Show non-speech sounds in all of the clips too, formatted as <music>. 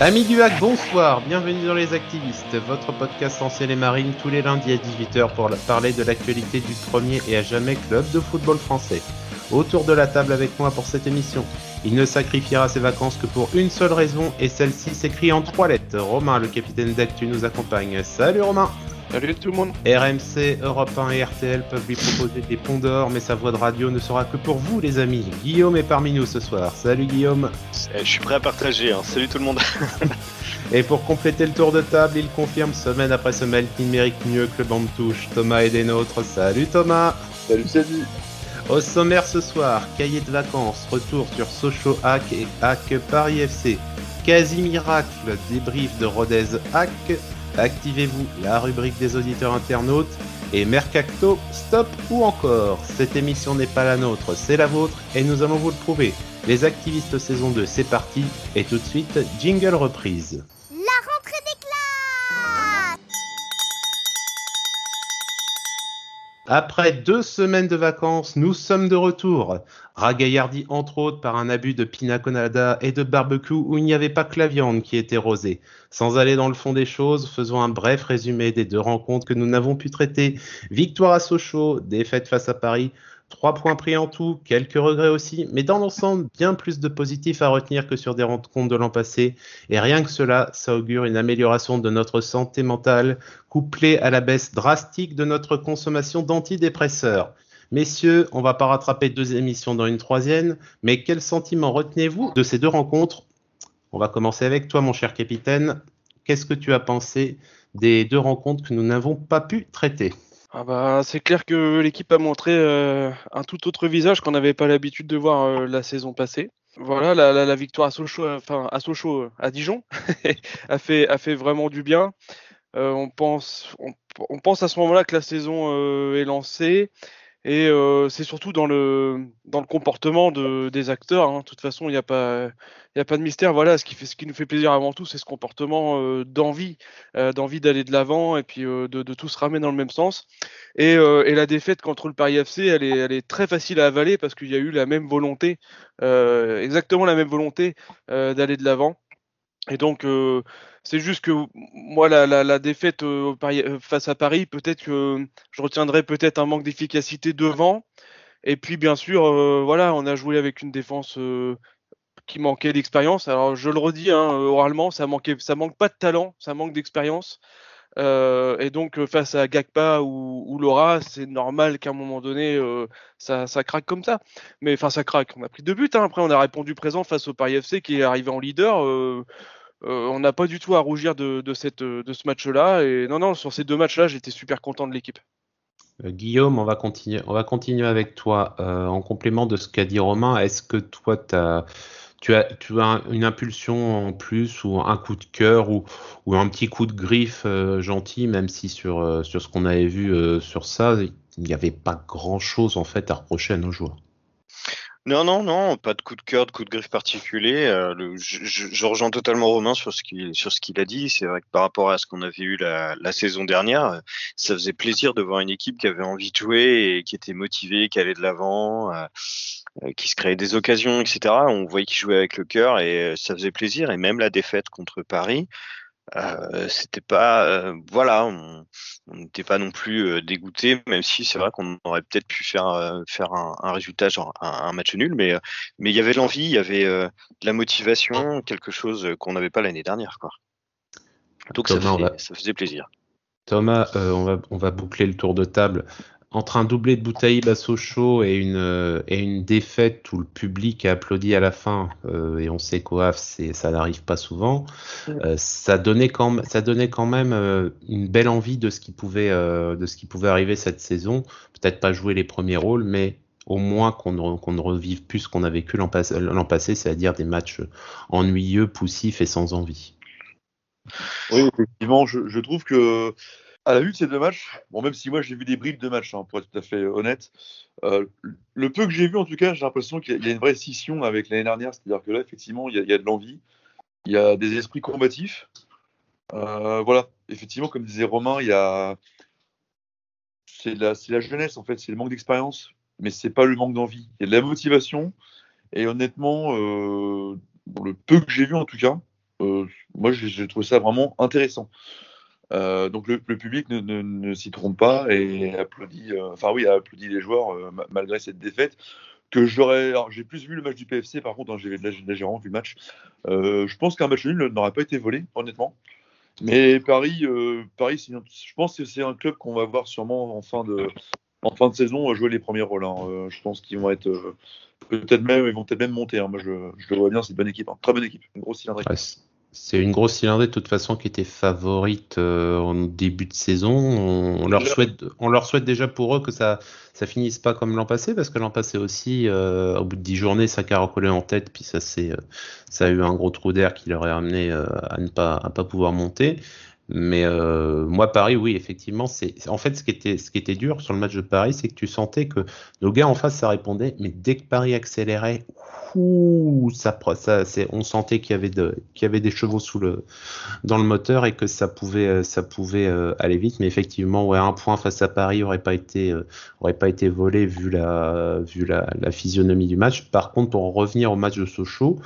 Amis du hack, bonsoir, bienvenue dans Les Activistes, votre podcast en et marine tous les lundis à 18h pour parler de l'actualité du premier et à jamais club de football français. Autour de la table avec moi pour cette émission, il ne sacrifiera ses vacances que pour une seule raison et celle-ci s'écrit en trois lettres. Romain, le capitaine d'actu, nous accompagne. Salut Romain Salut tout le monde. RMC, Europe 1 et RTL peuvent lui proposer des ponts d'or, mais sa voix de radio ne sera que pour vous, les amis. Guillaume est parmi nous ce soir. Salut Guillaume. Eh, je suis prêt à partager. Hein. Salut tout le monde. <laughs> et pour compléter le tour de table, il confirme semaine après semaine qu'il mérite mieux que le banc de touche. Thomas est des nôtres. Salut Thomas. Salut, salut. Au sommaire ce soir, cahier de vacances, retour sur Sochaux Hack et Hack Paris FC. Quasi miracle, débrief de Rodez Hack, activez-vous la rubrique des auditeurs internautes et Mercacto, stop ou encore. Cette émission n'est pas la nôtre, c'est la vôtre et nous allons vous le prouver. Les activistes saison 2, c'est parti et tout de suite, jingle reprise. Après deux semaines de vacances, nous sommes de retour. Ragaillardi entre autres par un abus de pina colada et de barbecue où il n'y avait pas que la viande qui était rosée. Sans aller dans le fond des choses, faisons un bref résumé des deux rencontres que nous n'avons pu traiter. Victoire à Sochaux, défaite face à Paris, Trois points pris en tout, quelques regrets aussi, mais dans l'ensemble, bien plus de positifs à retenir que sur des rencontres de l'an passé. Et rien que cela, ça augure une amélioration de notre santé mentale, couplée à la baisse drastique de notre consommation d'antidépresseurs. Messieurs, on va pas rattraper deux émissions dans une troisième, mais quel sentiment retenez-vous de ces deux rencontres? On va commencer avec toi, mon cher capitaine. Qu'est-ce que tu as pensé des deux rencontres que nous n'avons pas pu traiter? Ah bah, c'est clair que l'équipe a montré euh, un tout autre visage qu'on n'avait pas l'habitude de voir euh, la saison passée. Voilà, la, victoire à Sochaux, enfin à Sochaux, à Dijon, <laughs> a fait vraiment du bien. Euh, on, pense à ce moment-là que la saison est lancée et c'est surtout dans le dans le comportement de, des acteurs. Hein. De toute façon, il n'y a pas il a pas de mystère. Voilà, ce qui fait ce qui nous fait plaisir avant tout, c'est ce comportement d'envie, d'envie d'aller de l'avant et puis de, de tous ramer dans le même sens. Et, et, la défaite contre le Paris FC, elle est elle est très facile à avaler parce qu'il y a eu la même volonté, exactement la même volonté d'aller de l'avant. Et donc, c'est juste que moi, la, défaite euh, euh, face à Paris, peut-être que je retiendrai peut-être un manque d'efficacité devant. Et puis, bien sûr, euh, voilà, on a joué avec une défense qui manquait d'expérience. Alors, je le redis, hein, oralement, ça manquait, ça manque pas de talent, ça manque d'expérience. et donc, face à Gakpa ou, Laura, c'est normal qu'à un moment donné, ça, craque comme ça. Mais enfin, ça craque. On a pris deux buts. Hein. Après, on a répondu présent face au Paris FC qui est arrivé en leader. Euh, on n'a pas du tout à rougir de, cette, de ce match-là. Et non, non, sur ces deux matchs-là, j'étais super content de l'équipe. Euh, Guillaume, on va continuer, on va continuer avec toi. Euh, en complément de ce qu'a dit Romain, est-ce que toi, as, tu, as, tu as une impulsion en plus ou un coup de cœur ou, ou un petit coup de griffe gentil, même si sur, sur ce qu'on avait vu sur ça, il n'y avait pas grand-chose en fait à reprocher à nos joueurs? Non, non, non, pas de coup de cœur, de coup de griffe particulier. Euh, je, je, rejoins totalement Romain sur ce qu'il qu'il a dit. C'est vrai que par rapport à ce qu'on avait eu la, la, saison dernière, ça faisait plaisir de voir une équipe qui avait envie de jouer et qui était motivée, qui allait de l'avant, euh, euh, qui se créait des occasions, etc. On voyait qu'ils jouaient avec le cœur et ça faisait plaisir. Et même la défaite contre Paris, euh, c'était pas euh, voilà on n'était pas non plus euh, dégoûté même si c'est vrai qu'on aurait peut-être pu faire faire un, un résultat genre un, match nul mais mais il y avait l'envie il y avait de la motivation quelque chose qu'on n'avait pas l'année dernière quoi. Donc ça, ça, faisait plaisir. Thomas on va on va boucler le tour de table entre un doublé de Boutaïb à Sochaux et une, euh, et une défaite où le public a applaudi à la fin, euh, et on sait qu'au Havre, ça n'arrive pas souvent, euh, ça, donnait quand, ça donnait quand même une belle envie de ce, qui pouvait, de ce qui pouvait arriver cette saison. Peut-être pas jouer les premiers rôles, mais au moins qu'on ne, revive plus ce qu'on a vécu l'an passé, c'est-à-dire des matchs ennuyeux, poussifs et sans envie. Oui, effectivement, je, je trouve que à la vue de ces deux matchs, bon, même si moi j'ai vu des bribes de matchs, hein, pour être tout à fait honnête, euh, le peu que j'ai vu en tout cas, j'ai l'impression qu'il y, a une vraie scission avec l'année dernière, c'est-à-dire que là, effectivement, il y, a, de l'envie, il y a des esprits combatifs. Euh, voilà, effectivement, comme disait Romain, il y a. C'est la, la, jeunesse en fait, c'est le manque d'expérience, mais c'est pas le manque d'envie. Il y a de la motivation, et honnêtement, euh, le peu que j'ai vu en tout cas, moi, j'ai trouvé ça vraiment intéressant. Euh, donc le, public ne, s'y trompe pas et applaudit, euh, oui, applaudit les joueurs euh, malgré cette défaite. Que j'aurais, j'ai plus vu le match du PFC, par contre, hein, j'ai légèrement vu le match. je pense qu'un match nul n'aurait pas été volé, honnêtement. Mais Paris, Paris, je pense que c'est un club qu'on va voir sûrement en fin de, saison jouer les premiers rôles. Hein. je pense qu'ils vont être peut-être même, ils vont peut-être même monter. Hein. Moi, je, le vois bien, c'est une bonne équipe, très bonne équipe, une grosse cylindrée. C'est une grosse cylindrée de toute façon qui était favorite euh, en début de saison. On, leur souhaite, on leur souhaite déjà pour eux que ça ça finisse pas comme l'an passé parce que l'an passé aussi, euh, au bout de 10 journées, ça caracolait en tête puis ça c'est euh, ça a eu un gros trou d'air qui leur a amené à ne pas à pas pouvoir monter. Mais moi Paris, oui effectivement, c'est en fait ce qui était ce qui était dur sur le match de Paris, c'est que tu sentais que nos gars en face ça répondait, mais dès que Paris accélérait, ça, ça on sentait qu'il y avait y avait des chevaux sous le, dans le moteur et que ça pouvait, euh, ça pouvait euh, aller vite. Mais effectivement, ouais, un point face à Paris aurait pas été, euh, pas été volé vu la, vu la, la, physionomie du match. Par contre, pour en revenir au match de Sochaux,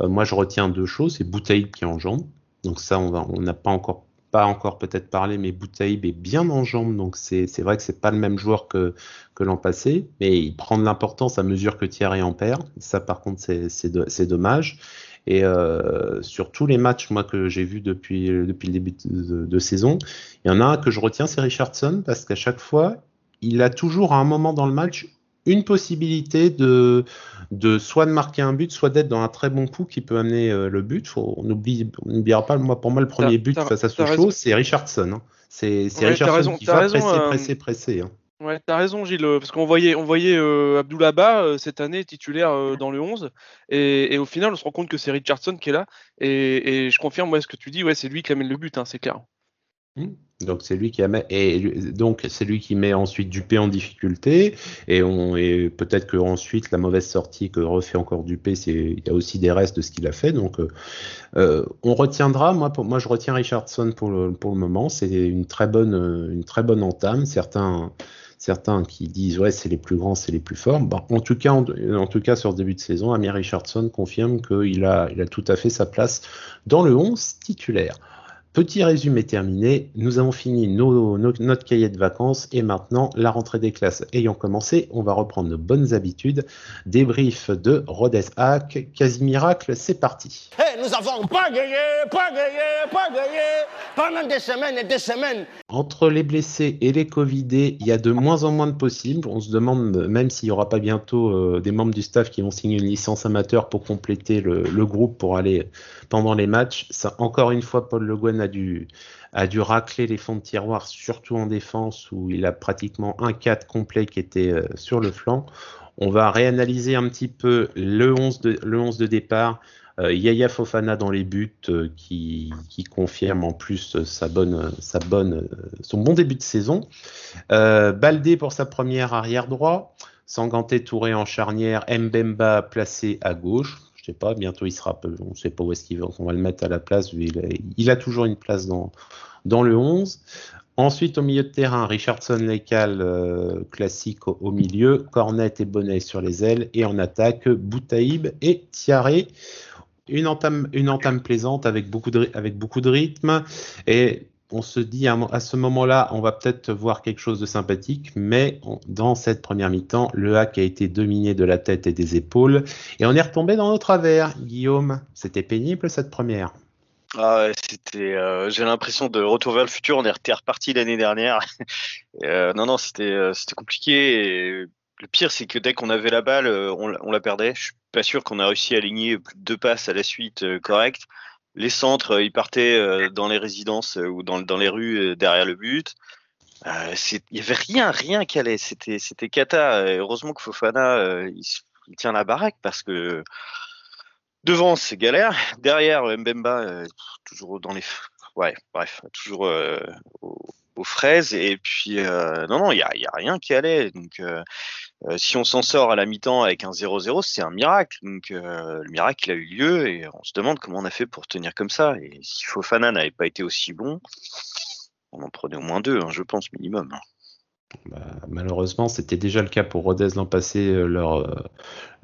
moi je retiens deux choses. C'est Boutaïd qui est en jambe. Donc ça, on va, on n'a pas encore pas encore peut-être parlé, mais Boutaïb est bien en jambes, donc c'est vrai que c'est pas le même joueur que, l'an passé, mais il prend de l'importance à mesure que Thierry en perd. Ça, par contre, c'est dommage. Et euh, sur tous les matchs moi que j'ai vus depuis, depuis le début de, saison, il y en a un que je retiens, c'est Richardson, parce qu'à chaque fois, il a toujours un moment dans le match une possibilité de, de soit de marquer un but, soit d'être dans un très bon coup qui peut amener euh, le but. Faut, on n'oubliera pas, moi, pour moi, le premier but face à Sochaux, c'est Richardson. Hein. C'est Richardson qui va presser, euh, presser, presser. Hein. Ouais, t'as raison, Gilles, parce qu'on voyait, on voyait euh, euh cette année titulaire dans le 11, et, au final, on se rend compte que c'est Richardson qui est là, et, je confirme, ouais, ce que tu dis, ouais, c'est lui qui amène le but, hein, c'est clair. Mmh. Donc c'est lui qui et donc c'est lui qui met ensuite Dupé en difficulté et on et peut-être que ensuite la mauvaise sortie que refait encore Dupé, c'est il y a aussi des restes de ce qu'il a fait. Donc euh, euh, on retiendra. Moi je retiens Richardson pour le moment. C'est une très bonne une très bonne entame. Certains qui disent ouais c'est les plus grands, c'est les plus forts. en tout cas en, tout cas sur ce début de saison, Amir Richardson confirme qu'il il a tout à fait sa place dans le 11 titulaire. Petit résumé terminé, nous avons fini notre cahier de vacances et maintenant la rentrée des classes ayant commencé, on va reprendre nos bonnes habitudes. Débrief de Rhodes Hack, quasi miracle, c'est parti. Hey, nous avons pas gagné, pas gagné, pas gagné pendant des semaines et des semaines. Entre les blessés et les Covidés, il y a de moins en moins de possibles. On se demande même s'il n'y aura pas bientôt euh, des membres du staff qui vont signer une licence amateur pour compléter le, le groupe pour aller pendant les matchs. Ça, encore une fois, Paul Le Guen a dû, racler les fonds de tiroir, surtout en défense, où il a pratiquement un 4 complet qui était euh, sur le flanc. On va réanalyser un petit peu le 11 de, le 11 de départ. Euh, Yaya Fofana dans les buts euh, qui, confirme en plus sa bonne, sa bonne, son bon début de saison. Baldé pour sa première arrière droit. Sanganté Touré en charnière. Mbemba placé à gauche je sais pas, bientôt il sera, on ne sait pas où est-ce qu'il va, on va le mettre à la place, il a, toujours une place dans, le 11. Ensuite, au milieu de terrain, Richardson, Lecal, euh, classique au, milieu, Cornet et Bonnet sur les ailes, et en attaque, Boutaïb et entame, une entame plaisante avec beaucoup de, avec beaucoup de rythme. Et on se dit à, ce moment-là, on va peut-être voir quelque chose de sympathique, mais dans cette première mi-temps, le hack a été dominé de la tête et des épaules, et on est retombé dans nos travers. Guillaume, c'était pénible cette première. Ah c'était. Euh, j'ai l'impression de retour vers le futur. On est reparti l'année dernière. <laughs> Euh, non, non, c'était, euh, c'était compliqué. le pire, c'est que dès qu'on avait la balle, on, la perdait. Je suis pas sûr qu'on a réussi à aligner deux passes à la suite correctes les centres, euh, ils partaient euh, dans les résidences euh, ou dans, dans les rues derrière le but. Il y avait rien, rien qui allait. C'était, c'était cata. heureusement que Fofana, il, tient la baraque parce que devant c'est galère. Derrière Mbemba, toujours dans les, ouais, bref, toujours aux, fraises. Et puis non, non, il y a, y a, rien qui allait. Donc euh, si on s'en sort à la mi-temps avec un 0-0, c'est un miracle. Donc euh, le miracle a eu lieu et on se demande comment on a fait pour tenir comme ça. Et si Fofana n'avait pas été aussi bon, on en prenait au moins deux, hein, je pense minimum. Bah, malheureusement, c'était déjà le cas pour Rodez l'an passé. Euh, leur, euh,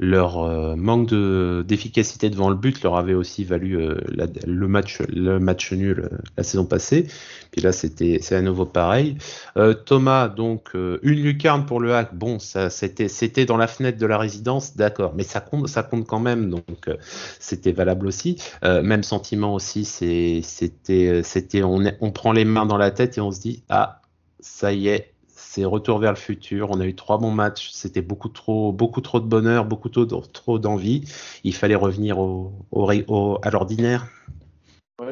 euh, manque de, d'efficacité devant le but leur avait aussi valu le, match, nul la saison passée. Puis là, c'était, c'est à nouveau pareil. Thomas, donc, une lucarne pour le hack. Bon, c'était, dans la fenêtre de la résidence, d'accord. Mais ça compte, ça compte quand même. Donc, c'était valable aussi. même sentiment aussi, c'était, on prend les mains dans la tête et on se dit, ah, ça y est, c'est retour vers le futur. On a eu trois bons matchs. C'était beaucoup trop, beaucoup trop de bonheur, beaucoup trop, d'envie. Il fallait revenir au, à l'ordinaire.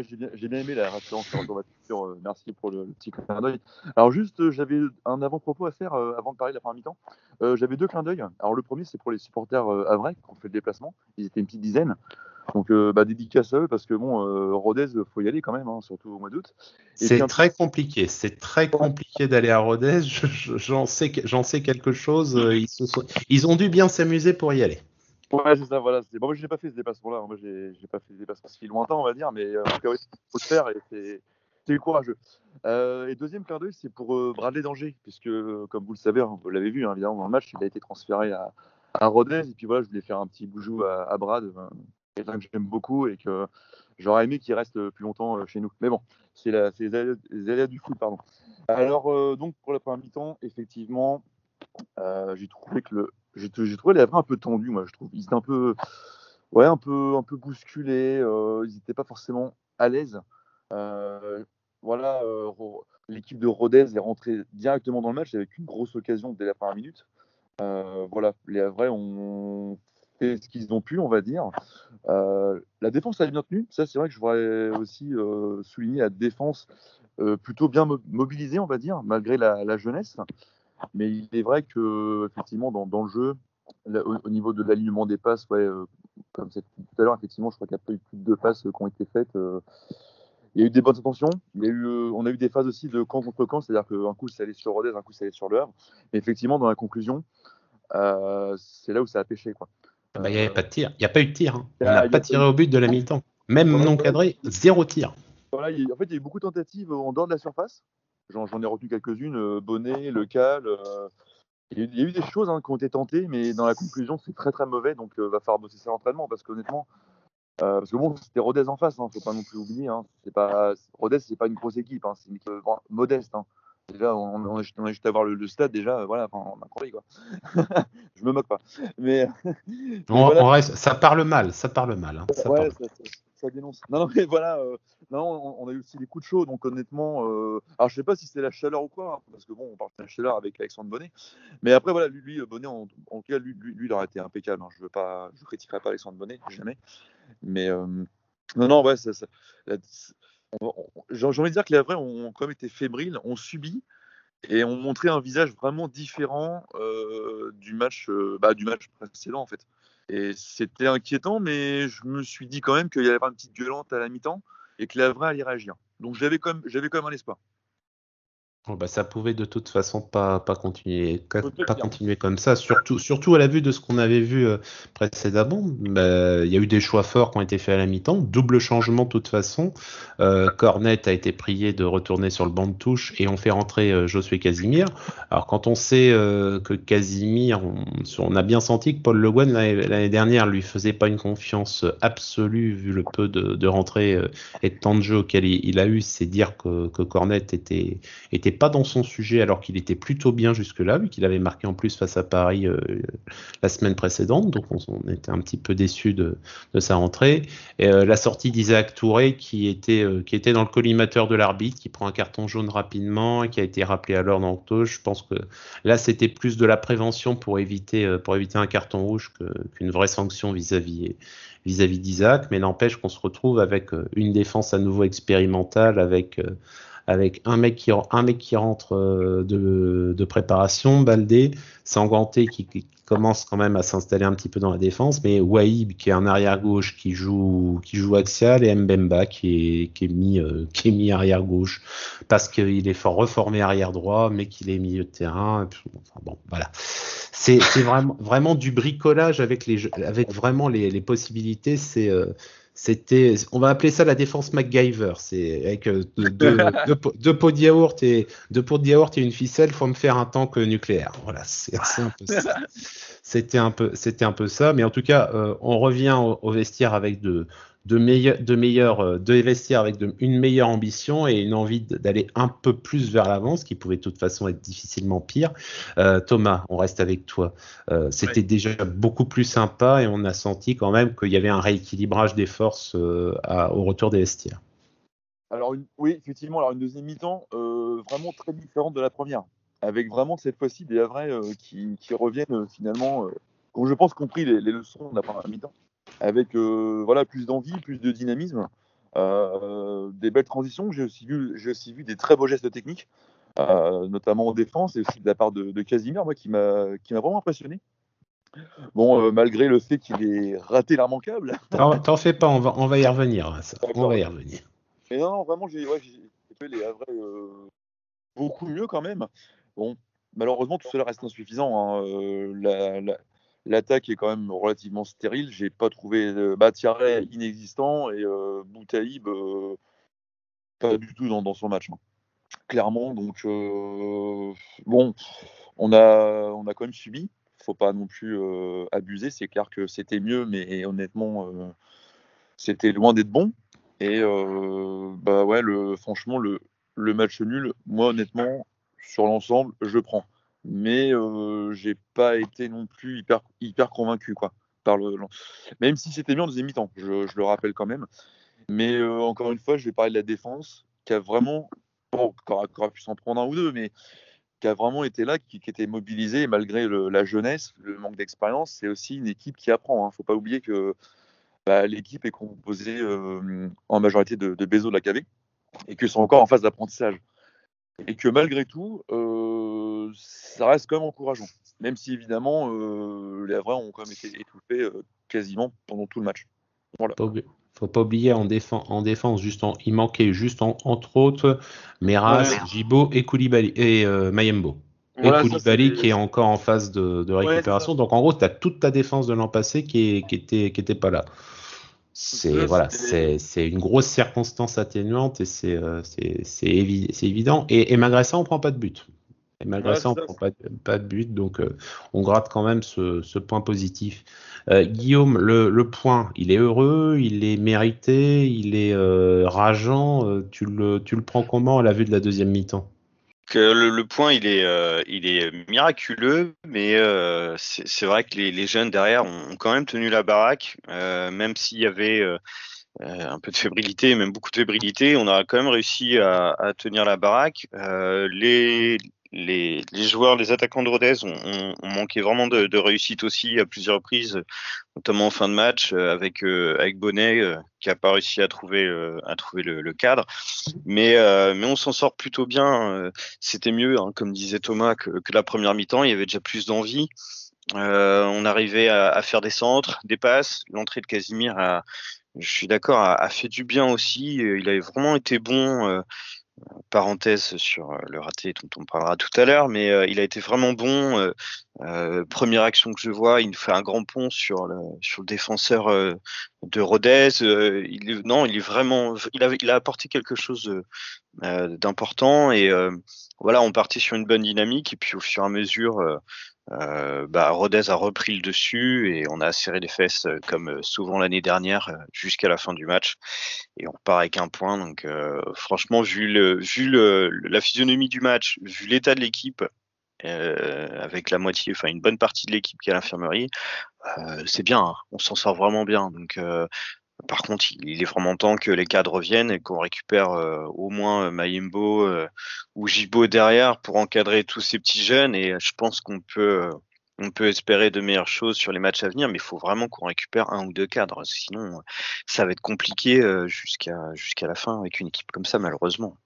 J'ai bien, aimé la référence sur le futur. Euh, merci pour le, petit clin d'œil. Alors juste, euh, j'avais un avant-propos à faire euh, avant de parler de la première mi-temps. j'avais deux clins d'œil. Alors le premier, c'est pour les supporters à vrai qui ont fait le déplacement. Ils étaient une petite dizaine. Donc, euh, bah, dédicace à eux parce que bon, euh, Rodez, faut y aller quand même, hein, surtout au mois d'août. C'est très compliqué. C'est très compliqué d'aller à Rodez. J'en sais, j'en sais quelque chose. Euh, ils, se sont... ils ont dû bien s'amuser pour y aller. Ouais, c'est ça, voilà. Bon, moi, je n'ai pas fait ce déplacement-là. Moi, j'ai pas fait ce déplacement si lointain, on va dire, mais en tout cas, il faut le faire et c'est courageux. et deuxième clin d'œil, c'est pour Bradley Danger, puisque, comme vous le savez, hein, vous l'avez vu, hein, évidemment, dans le match, il a été transféré à, à Rodez. Et puis voilà, je voulais faire un petit boujou à, à Brad quelqu'un que j'aime beaucoup et que j'aurais aimé qu'il reste plus longtemps euh, chez nous. Mais bon, c'est les aléas du foot, pardon. Alors, euh, donc, pour la première mi-temps, effectivement, euh, j'ai trouvé que le. J'ai trouvé les un peu tendus, moi, je trouve. Ils étaient un peu. Ouais, un peu, un peu bousculés. ils n'étaient pas forcément à l'aise. voilà, l'équipe de Rodez est rentrée directement dans le match avec une grosse occasion dès la première minute. voilà, les vrais ont ce qu'ils ont pu, on va dire. Euh, la défense a bien tenu. Ça, c'est vrai que je voudrais aussi euh, souligner la défense euh, plutôt bien mobilisée, on va dire, malgré la, jeunesse. Mais il est vrai que, effectivement, dans, le jeu, au, niveau de l'alignement des passes, comme c'est tout à l'heure, effectivement, je crois qu'il n'y a pas eu plus de passes qui ont été faites. il y a eu des bonnes intentions. Il on a eu des phases aussi de camp contre camp, c'est-à-dire qu'un coup, ça allait sur Rodez, un coup, ça allait sur le Mais effectivement, dans la conclusion, c'est là où ça a pêché. Quoi. Ah bah, il n'y avait pas de tir. Il n'y a pas eu de tir. Hein. On n'a pas tiré au but de la mi-temps. Même non cadré, zéro tir. Voilà, en fait, il y a eu beaucoup de tentatives en dehors de la surface. J'en ai retenu quelques-unes, euh, Bonnet, Le Cal. Euh, il y a eu des choses hein, qui ont été tentées, mais dans la conclusion, c'est très très mauvais. Donc, il euh, va falloir bosser ça l'entraînement parce qu'honnêtement, parce que bon, c'était Rodez en face, hein, faut pas non plus oublier. Hein. C'est pas Rodez, c'est pas une grosse équipe, c'est une équipe modeste. Déjà, on, on, a juste à voir le, stade, déjà, voilà, on a compris, quoi. <laughs> je me moque pas. Mais, <laughs> ça parle mal, ça parle mal. Hein, ça, ouais, ça, dénonce. Non, non, mais voilà, euh, non, on, a eu aussi des coups de chaud, donc honnêtement, euh, alors je sais pas si c'est la chaleur ou quoi, hein, parce que bon, on parle de la chaleur avec Alexandre Bonnet, mais après, voilà, lui, lui Bonnet, en, tout cas, lui, lui, il aurait été impeccable. Hein. je veux pas, je critiquerai pas Alexandre Bonnet, jamais. Mais euh, non, non, ouais, ça j'ai envie de dire que les vrais ont quand même été fébriles, ont subi et ont montré un visage vraiment différent euh, du, match, euh, bah, du match précédent en fait. Et c'était inquiétant, mais je me suis dit quand même qu'il y avait une petite violente à la mi-temps et que la vraie allait réagir. Donc j'avais quand, j'avais quand même un espoir. Bah, ça pouvait de toute façon pas, pas, continuer, pas continuer comme ça, surtout, surtout à la vue de ce qu'on avait vu euh, précédemment. Bah, il y a eu des choix forts qui ont été faits à la mi-temps, double changement de toute façon. Euh, Cornet a été prié de retourner sur le banc de touche et on fait rentrer euh, Josué Casimir. Alors quand on sait euh, que Casimir, on, a bien senti que Paul Le Guen l'année dernière lui faisait pas une confiance absolue vu le peu de, de rentrée et de temps de jeu auquel il, a eu, c'est dire que, que Cornet était, était pas dans son sujet alors qu'il était plutôt bien jusque-là, vu qu'il avait marqué en plus face à Paris euh, la semaine précédente. Donc on, était un petit peu déçu de, sa rentrée. Et, euh, la sortie d'Isaac Touré qui était, euh, qui était dans le collimateur de l'arbitre, qui prend un carton jaune rapidement et qui a été rappelé à l'ordre en Je pense que là c'était plus de la prévention pour éviter, pour éviter un carton rouge qu'une vraie sanction vis-à-vis vis-à-vis d'Isaac, mais n'empêche qu'on se retrouve avec une défense à nouveau expérimentale, avec avec un mec qui, un qui rentre euh, de, préparation, Baldé, Sanganté qui, commence quand même à s'installer un petit peu dans la défense, mais Waïb qui est un arrière gauche qui joue qui joue axial et Mbemba qui est qui est mis euh, qui est mis arrière gauche parce qu'il est fort reformé arrière droit, mais qu'il est milieu de terrain. Enfin, bon, voilà. C'est vraiment vraiment du bricolage avec les avec vraiment les, les possibilités. C'est euh, c'était, on va appeler ça la défense MacGyver. C'est avec euh, deux, pots de <laughs> yaourt et deux pots de yaourt et une ficelle, faut me faire un tank nucléaire. Voilà, c'est un peu ça. <laughs> C'était un peu, c'était un peu ça. Mais en tout cas, euh, on revient au, vestiaire avec de, de meilleurs, de meilleurs, euh, de vestiaires avec une meilleure ambition et une envie d'aller un peu plus vers l'avant, ce qui pouvait de toute façon être difficilement pire. Euh, Thomas, on reste avec toi. Euh, c'était déjà beaucoup plus sympa et on a senti quand même qu'il y avait un rééquilibrage des forces au retour des vestiaires. Alors oui, effectivement, alors une deuxième mi-temps vraiment très différente de la première, avec vraiment cette fois-ci des vrais qui, reviennent finalement, ont je pense compris les, les leçons de la première mi-temps avec euh, voilà, plus d'envie, plus de dynamisme, euh, des belles transitions. J'ai aussi, vu, aussi vu des très beaux gestes techniques, euh, notamment en défense et aussi de la part de, Casimir, moi, qui m'a vraiment impressionné. Bon, malgré le fait qu'il ait raté l'immanquable. T'en fais pas, on va, on va y revenir. On va y revenir. Mais non, vraiment, j'ai ouais, fait les vrais beaucoup mieux quand même. Bon, malheureusement, tout cela reste insuffisant. Hein. La, L'attaque est quand même relativement stérile. J'ai pas trouvé euh, inexistant et euh, Boutaïb euh, pas du tout dans, son match. Hein. Clairement, donc euh, bon, on a, on a quand même subi. Faut pas non plus abuser. C'est clair que c'était mieux, mais honnêtement, c'était loin d'être bon. Et bah ouais, le, franchement, le match nul, moi honnêtement, sur l'ensemble, je prends mais euh, j'ai pas été non plus hyper, hyper convaincu quoi, par le, même si c'était bien en deuxième mi-temps, je, le rappelle quand même. Mais euh, encore une fois, je vais parler de la défense qui a vraiment, bon, qui aura, pu s'en prendre un ou deux, mais qui a vraiment été là, qui, était mobilisée malgré la jeunesse, le manque d'expérience. C'est aussi une équipe qui apprend. Il hein. ne faut pas oublier que bah, l'équipe est composée euh, en majorité de, de de la KV et qu'ils sont encore en phase d'apprentissage et que malgré tout, euh, ça reste quand même encourageant. Même si évidemment, euh, les Havrais ont quand même été étouffés euh, quasiment pendant tout le match. Voilà. Faut pas oublier en, en défense, juste il manquait juste entre autres Meras, Jibo et Koulibaly et Mayembo. Et Koulibaly qui est encore en phase de, récupération. Donc en gros, tu as toute ta défense de l'an passé qui, qui, était, qui était pas là c'est voilà, c'est une grosse circonstance atténuante et c'est euh, c'est évident. Et, malgré ça, on prend pas de but. Et malgré ça, on prend pas, pas, de but, donc euh, on gratte quand même ce, ce point positif. Euh, Guillaume, le, le, point, il est heureux, il est mérité, il est rageant. tu, le, tu le prends comment à la vue de la deuxième mi-temps? Le, point, il est, euh, il est miraculeux, mais euh, c'est vrai que les, les, jeunes derrière ont, quand même tenu la baraque, euh, même s'il y avait un peu de fébrilité, même beaucoup de fébrilité, on a quand même réussi à, à tenir la baraque. les, les, joueurs, les attaquants de Rodez ont, manqué vraiment de, réussite aussi à plusieurs reprises, notamment en fin de match euh, avec euh, avec Bonnet euh, qui a pas réussi à trouver le, cadre. Mais on s'en sort plutôt bien. C'était mieux, hein, comme disait Thomas, que, la première mi-temps. Il y avait déjà plus d'envie. on arrivait à, faire des centres, des passes. L'entrée de Casimir a, je suis d'accord, a, fait du bien aussi. Il avait vraiment été bon parenthèse sur euh, le raté dont on parlera tout à l'heure, mais euh, il a été vraiment bon. Euh, première action que je vois, il fait un grand pont sur le, défenseur de Rodez. il non, il est vraiment, il a, il a apporté quelque chose d'important et voilà, on partait sur une bonne dynamique et puis au fur et à mesure, euh, bah, Rodez a repris le dessus et on a serré les fesses euh, comme euh, souvent l'année dernière jusqu'à la fin du match et on repart avec un point. Donc franchement, vu, la physionomie du match, vu l'état de l'équipe, avec la moitié, enfin une bonne partie de l'équipe qui est à l'infirmerie, c'est bien, hein. on s'en sort vraiment bien. Donc par contre, il est vraiment temps que les cadres reviennent et qu'on récupère euh, au moins euh, Mayimbo euh, ou Jibo derrière pour encadrer tous ces petits jeunes. Et je pense qu'on peut, on peut espérer de meilleures choses sur les matchs à venir, mais il faut vraiment qu'on récupère un ou deux cadres. Sinon, ça va être compliqué jusqu'à jusqu'à la fin avec une équipe comme ça, malheureusement.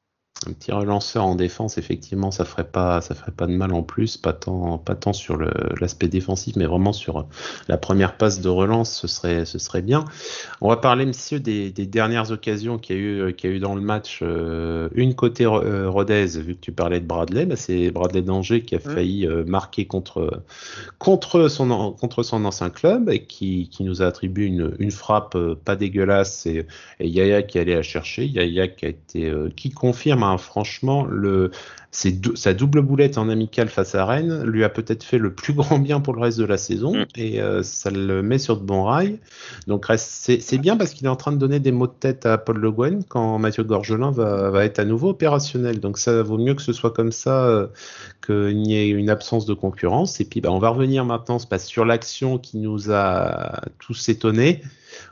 Un petit relanceur en défense, effectivement, ça ferait pas, ça ferait pas de mal en plus, pas tant, pas tant sur l'aspect défensif, mais vraiment sur la première passe de relance, ce serait, ce serait bien. On va parler, monsieur, des, des dernières occasions qu'il y a eu, qu'il y a eu dans le match. Euh, une côté euh, Rodez, vu que tu parlais de Bradley, bah c'est Bradley Danger qui a mmh. failli euh, marquer contre, contre son, contre son ancien club et qui, qui nous a attribué une, une frappe pas dégueulasse et, et Yaya qui allait la chercher. Yaya qui a été, qui confirme franchement, le, sa double boulette en amical face à Rennes lui a peut-être fait le plus grand bien pour le reste de la saison mm. et euh, ça le met sur de bons rails. Donc c'est bien parce qu'il est en train de donner des mots de tête à Paul Le Guen quand Mathieu Gorgelin va, être à nouveau opérationnel. Donc ça vaut mieux que ce soit comme ça, euh, qu'il n'y ait une absence de concurrence. Et puis bah, on va revenir maintenant sur l'action qui nous a tous étonnés.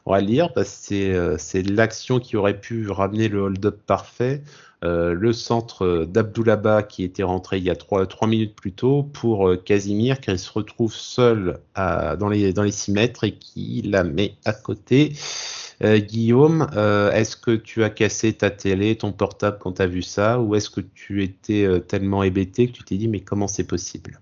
On va lire parce que euh, c'est l'action qui aurait pu ramener le hold-up parfait. Euh, le centre d'Abdoulaba qui était rentré il y a trois, minutes plus tôt pour euh, Casimir qui se retrouve seul dans, les, dans les 6 mètres et qui la met à côté. Euh, Guillaume, est-ce que tu as cassé ta télé, ton portable quand tu as vu ça ou est-ce que tu étais tellement hébété que tu t'es dit mais comment c'est possible?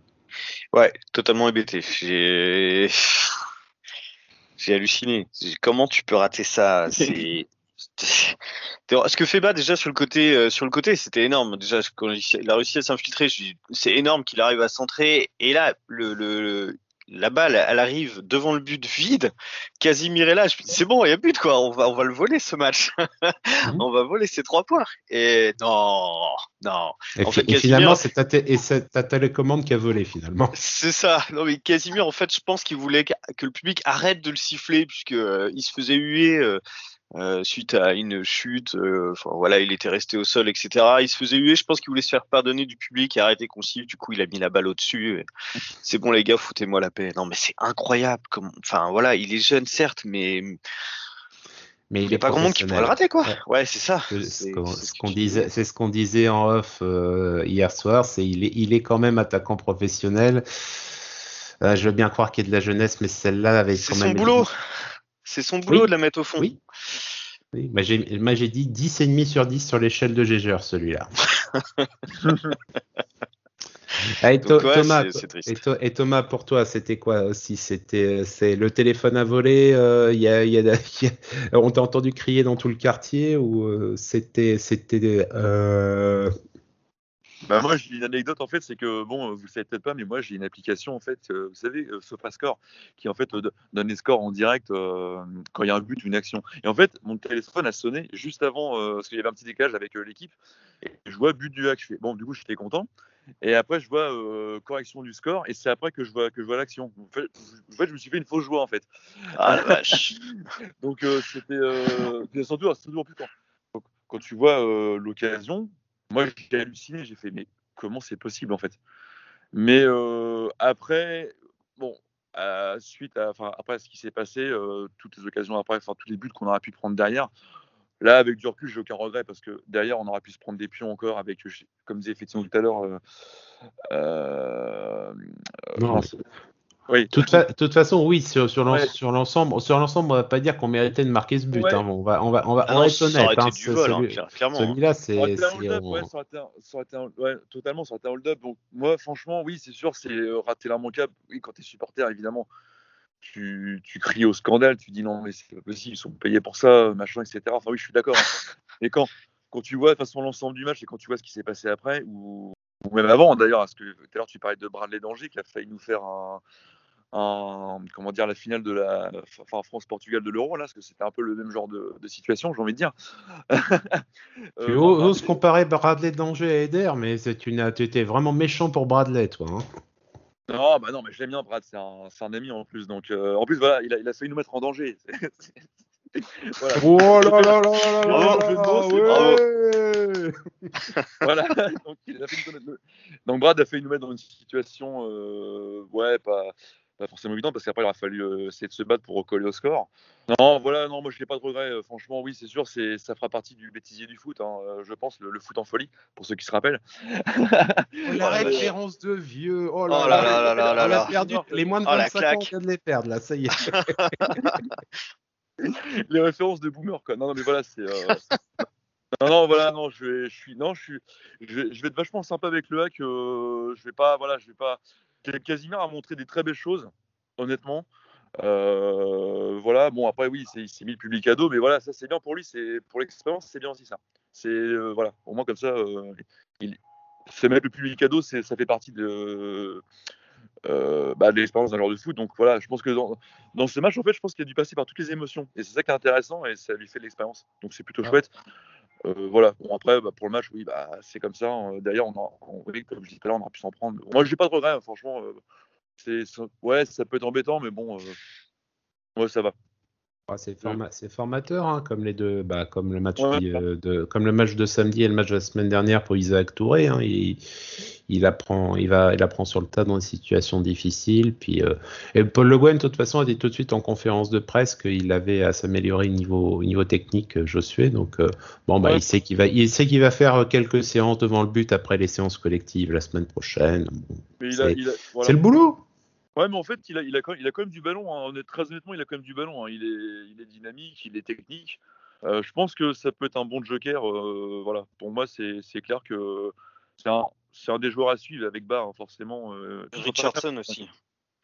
Ouais, totalement hébété. J'ai <laughs> j'ai halluciné. Comment tu peux rater ça? <laughs> C'est ce que fait Bas déjà sur le côté, euh, sur le côté, c'était énorme. Déjà, quand il a réussi à s'infiltrer, c'est énorme qu'il arrive à centrer. Et là, le, la balle, elle arrive devant le but vide. Casimir est là. Je me dis, c'est bon, il y a but, quoi. On va, on va le voler, ce match. Mhm. <laughs> on va voler ces trois points. Et non, non. Et, en fait, finalement, c'est ta, ta, télécommande qui a volé, finalement. <laughs> C'est ça. Non, mais Casimir, en fait, je pense qu'il voulait que, le public arrête de le siffler, puisque euh, il se faisait huer. Euh, euh, suite à une chute. Euh, enfin voilà, il était resté au sol, etc. Il se faisait huer. Je pense qu'il voulait se faire pardonner du public et arrêter qu'on siffle. Du coup, il a mis la balle au-dessus. C'est bon, les gars, foutez-moi la paix. Non, mais c'est incroyable. Comme... Enfin voilà, il est jeune, certes, mais. Mais il n'y a pas grand monde qui pourrait le rater, quoi. Ouais, c'est ça. C'est ce qu'on disait, c'est ce qu'on disait en off euh, hier soir. C'est il est, il est quand même attaquant professionnel. je veux bien croire qu'il y a de la jeunesse, mais celle-là avec quand même. C'est son boulot. C'est son boulot de la mettre au fond. Oui. oui. Bah, j'ai dit 10,5 sur 10 sur l'échelle de Gégeur, celui-là. <laughs> et, Thomas, et, Thomas, pour toi, c'était quoi aussi? C'était c'est le téléphone à voler. Euh, y a, y a, on t'a entendu crier dans tout le quartier ou euh, c'était c'était euh, bah moi j'ai une anecdote en fait, c'est que bon, vous le savez peut-être pas, mais moi j'ai une application en fait, euh, vous savez, euh, SofaScore, qui en fait euh, donne les scores en direct quand il y a un but, une action. Et en fait, mon téléphone a sonné juste avant, parce qu'il y avait un petit décalage avec l'équipe, et je vois but du hack. Je fais, bon, du coup j'étais content. Et après je vois correction du score, et c'est après que je vois que je vois l'action. En, fait, je me suis fait une fausse joie en fait. Ah la vache. <laughs> Donc c'était euh, surtout, surtout plus quand, quand tu vois l'occasion, moi, j'ai halluciné, j'ai fait, mais comment c'est possible en fait? Mais euh, après, bon, suite à, enfin, après ce qui s'est passé, euh, toutes les occasions après, enfin, tous les buts qu'on aurait pu prendre derrière, là, avec du recul, j'ai aucun regret parce que derrière, on aurait pu se prendre des pions encore avec, comme disait effectivement tout à l'heure, euh, oui. De toute, toute, façon, oui, sur, sur l'ensemble, sur l'ensemble, on va pas dire qu'on méritait de marquer ce but. Hein. on va, on va, on va, ah être honnête. Hein, celui, hein, Celui-là, c'est. totalement, ça aurait été un hold-up. Donc, moi, franchement, oui, c'est sûr, c'est euh, rater l'immanquable. Oui, quand tu es supporter, évidemment, tu, tu cries au scandale, tu dis non, mais c'est pas possible, ils sont payés pour ça, machin, etc. Enfin, oui, je suis d'accord. <laughs> Et quand, quand tu vois, de façon, l'ensemble du match et quand tu vois ce qui s'est passé après, ou, ou même avant, d'ailleurs, parce que tout à l'heure, tu parlais de Bradley Danger qui a failli nous faire un en comment dire la finale de la enfin, France-Portugal de l'Euro là parce que c'était un peu le même genre de, situation j'ai envie de dire <laughs> tu euh, oses comparer Bradley Danger à Eder mais tu étais vraiment méchant pour Bradley toi hein. non bah non mais je l'aime bien Brad c'est un, un, ami en plus donc euh, en plus voilà il a, il a failli nous mettre en danger <laughs> voilà. Oh là là là là là, là, <laughs> voilà. donc, il a fait donc Brad a failli nous mettre dans une situation euh, ouais pas pas forcément évident parce qu'après il aura fallu euh, essayer de se battre pour recoller au score. Non, voilà, non, moi je n'ai pas de regret. Euh, franchement, oui, c'est sûr, c'est, ça fera partie du bêtisier du foot. Hein, euh, je pense le, foot en folie pour ceux qui se rappellent. la référence de vieux. Oh là oh là, là, là, là, perdu. Les moins de 25 ans, on vient de les perdre là. Ça y est. <laughs> les références de boomer quoi. Non, non mais voilà, c'est. <laughs> Non, non, voilà, non, je vais, je suis, non, je suis, je vais, je vais être vachement sympa avec le hack. euh, je vais pas, voilà, je vais pas. Casimir a montré des très belles choses, honnêtement. Euh, voilà, bon après oui, c'est- il s'est mis le public à dos, mais voilà, ça c'est bien pour lui, c'est pour l'expérience, c'est bien aussi ça. C'est euh, voilà, au moins comme ça, euh, il se mettre le public à dos, c'est- ça fait partie de, euh, bah, de l'expérience d'un joueur de foot. Donc voilà, je pense que dans, dans ce match, en fait, je pense qu'il a dû passer par toutes les émotions, et c'est ça qui est intéressant, et ça lui fait de l'expérience. Donc c'est plutôt Ah. chouette. Euh, voilà. Bon après, bah, pour le match, oui, bah c'est comme ça. hein. Derrière, on a, on, oui, comme je disais tout on aurait pu s'en prendre. Moi, j'ai pas de regrets, hein, franchement. euh, c'est, ouais, ça peut être embêtant, mais bon, euh, ouais, ça va. C'est forma- formateur, hein, comme les deux, bah, comme le match Ouais. de, comme le match de samedi et le match de la semaine dernière pour Isaac Touré. hein, il, il apprend, il va, il apprend sur le tas dans des situations difficiles. Puis, euh, et Paul Le Guen, de toute façon, a dit tout de suite en conférence de presse qu'il avait à s'améliorer au niveau, au niveau technique, euh, Josué. Donc, euh, bon, bah, Ouais. il sait qu'il va, il sait qu'il va faire quelques séances devant le but après les séances collectives la semaine prochaine. Bon, voilà. C'est le boulot. Ouais, mais en fait, il a, il a, quand, il a quand même du ballon. hein. Très honnêtement, il a quand même du ballon. hein. Il, est, il est dynamique, il est technique. Euh, je pense que ça peut être un bon joker. euh, voilà. Pour moi, c'est clair que c'est un, des joueurs à suivre avec Barre, hein, forcément. euh. Richardson aussi.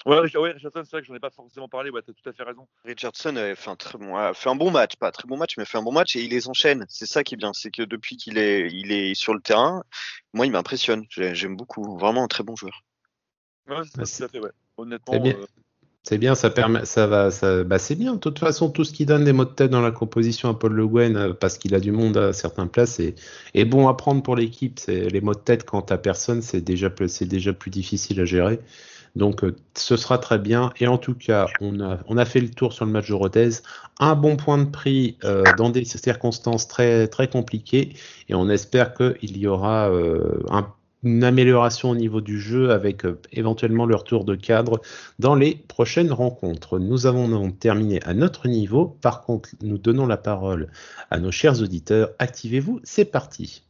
Ouais, Rich- ouais, Richardson, c'est vrai que j'en ai pas forcément parlé. Ouais, t'as tout à fait raison. Richardson a fait un très bon, a fait un bon match, pas un très bon match, mais fait un bon match et il les enchaîne. C'est ça qui est bien, c'est que depuis qu'il est, il est sur le terrain, moi il m'impressionne. J'ai- J'aime beaucoup, vraiment un très bon joueur. Ouais, c'est ça, c'est- tout à fait, ouais. Honnêtement. c'est bien. euh, C'est bien, ça permet, ça va, ça, bah c'est bien. De toute façon, tout ce qui donne des mots de tête dans la composition à Paul Le Guen, euh, parce qu'il a du monde à certaines places, est, est bon à prendre pour l'équipe. C'est les mots de tête quand t'as personne, c'est déjà, plus- c'est déjà plus difficile à gérer. Donc, euh, ce sera très bien. Et en tout cas, on a, on a fait le tour sur le match de Rodez. Un bon point de prix euh, dans des circonstances très, très compliquées. Et on espère qu'il y aura euh, un une amélioration au niveau du jeu avec euh, éventuellement le retour de cadre dans les prochaines rencontres. Nous avons donc terminé à notre niveau. Par contre, nous donnons la parole à nos chers auditeurs. Activez-vous, c'est parti.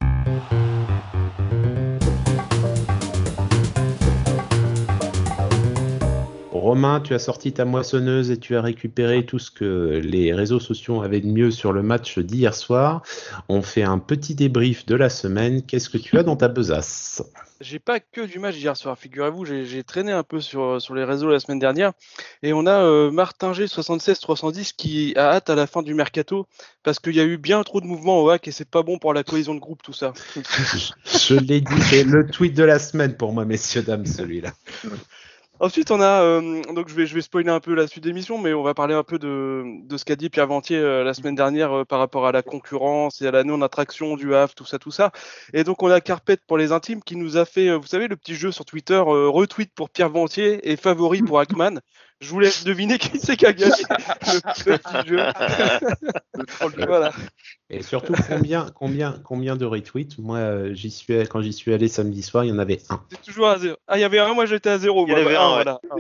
Romain, tu as sorti ta moissonneuse et tu as récupéré tout ce que les réseaux sociaux avaient de mieux sur le match d'hier soir. On fait un petit débrief de la semaine. Qu'est-ce que tu as dans ta besace? J'ai pas que du match hier soir, figurez-vous, j'ai j'ai traîné un peu sur, sur les réseaux la semaine dernière et on a euh, Martin G76-310 qui a hâte à la fin du mercato parce qu'il y a eu bien trop de mouvements au hack et c'est pas bon pour la cohésion de groupe tout ça. <laughs> Je l'ai dit, c'est le tweet de la semaine pour moi, messieurs, dames, celui-là. <laughs> Ensuite, on a euh, donc je vais je vais spoiler un peu la suite d'émission, mais on va parler un peu de, de ce qu'a dit Pierre Ventier euh, la semaine dernière euh, par rapport à la concurrence et à la non-attraction du HAF, tout ça, tout ça. Et donc on a Carpet pour les intimes qui nous a fait, euh, vous savez, le petit jeu sur Twitter, euh, retweet pour Pierre Ventier et favori pour Hackman. Je vous laisse deviner qui c'est qui a gagné le, le petit <laughs> jeu. voilà. Et surtout, combien, combien, combien de retweets? Moi, euh, j'y suis, quand j'y suis allé samedi soir, il y en avait un. C'est toujours à zéro. Ah, il y avait un, moi j'étais à zéro. Il y avait Ah, un, ouais. voilà. Ah,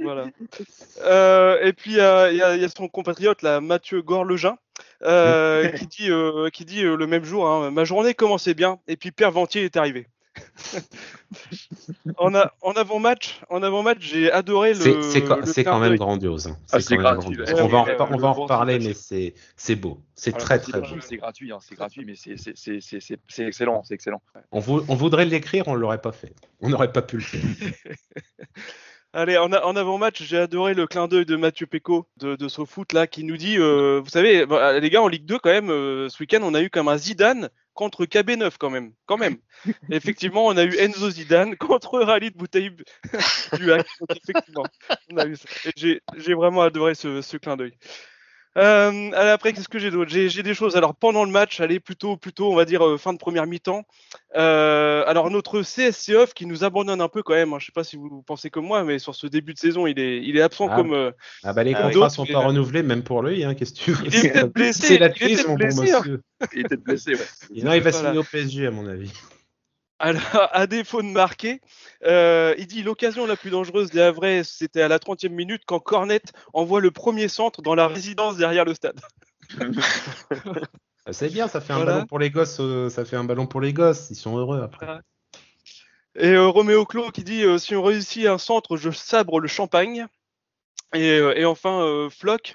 voilà. Euh, et puis euh, il y, a, il y a son compatriote là, Mathieu Gorlegin, euh, qui dit, euh, qui dit euh, le même jour, hein, ma journée commençait bien, et puis Pierre Ventier est arrivé. <laughs> en, a, en avant-match, en avant-match, j'ai adoré le. C'est quand, même d'œil. grandiose. hein. Ah, quand même gratuit, grandiose. ouais. On va en, Ouais, on va en reparler, mais c'est beau. C'est alors, très très beau. C'est gratuit, hein, c'est gratuit, mais c'est- excellent, c'est excellent. On, vou- on voudrait l'écrire, on l'aurait pas fait. On n'aurait pas pu le faire. <laughs> Allez, en, en avant-match, j'ai adoré le clin d'œil de Mathieu Péco de, de SoFoot là, qui nous dit, euh, vous savez, bah, les gars, en Ligue 2 quand même, euh, ce week-end, on a eu comme un Zidane contre KB9 quand même, quand même. <laughs> effectivement, on a eu Enzo Zidane contre Ralid Boutaïb du <laughs> hack. Donc, effectivement, on a eu ça. Et j'ai- J'ai vraiment adoré ce, ce clin d'œil. Euh, allez, après, qu'est-ce que j'ai d'autre? J'ai des choses. Alors, pendant le match, allez, plutôt, plutôt, on va dire, euh, fin de première mi-temps. Euh, alors, notre CSC off qui nous abandonne un peu quand même. hein, je sais pas si vous pensez comme moi, mais sur ce début de saison, il est, il est absent Ah. comme. euh, Ah bah les Ah contrats sont pas renouvelés, même pour lui, hein, qu'est-ce que tu veux? Il est peut-être blessé, C'est la crise, mon bon blessé, hein. monsieur. Il était blessé, ouais. Non, il va Voilà. signer au PSG, à mon avis. Alors, <laughs> à défaut de marquer, euh, il dit l'occasion la plus dangereuse des Havrais, c'était à la 30e minute quand Cornet envoie le premier centre dans la résidence derrière le stade. Ah, C'est bien, ça fait un ballon pour les gosses. euh, ça fait un ballon pour les gosses. Ils sont heureux après. Et euh, Roméo Clos qui dit si on réussit un centre, je sabre le champagne. Et, et enfin Flock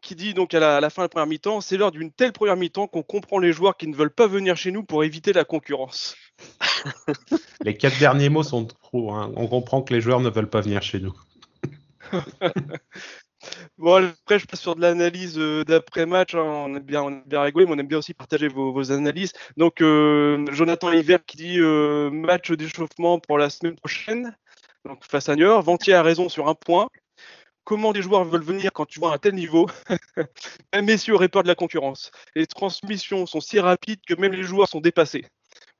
qui dit donc à la, à la fin de la première mi-temps, c'est l'heure d'une telle première mi-temps qu'on comprend les joueurs qui ne veulent pas venir chez nous pour éviter la concurrence. <laughs> Les quatre derniers mots sont trop. hein. On comprend que les joueurs ne veulent pas venir chez nous. <laughs> Bon, après, je passe sur de l'analyse euh, d'après-match. hein. On aime bien, on aime bien rigoler, mais on aime bien aussi partager vos, vos analyses. Donc, euh, Jonathan Hiver qui dit euh, match d'échauffement pour la semaine prochaine. Donc, face à York. Ventier a raison sur un point. Comment les joueurs veulent venir quand tu vois un tel niveau <laughs> Même Messi aurait peur de la concurrence. Les transmissions sont si rapides que même les joueurs sont dépassés.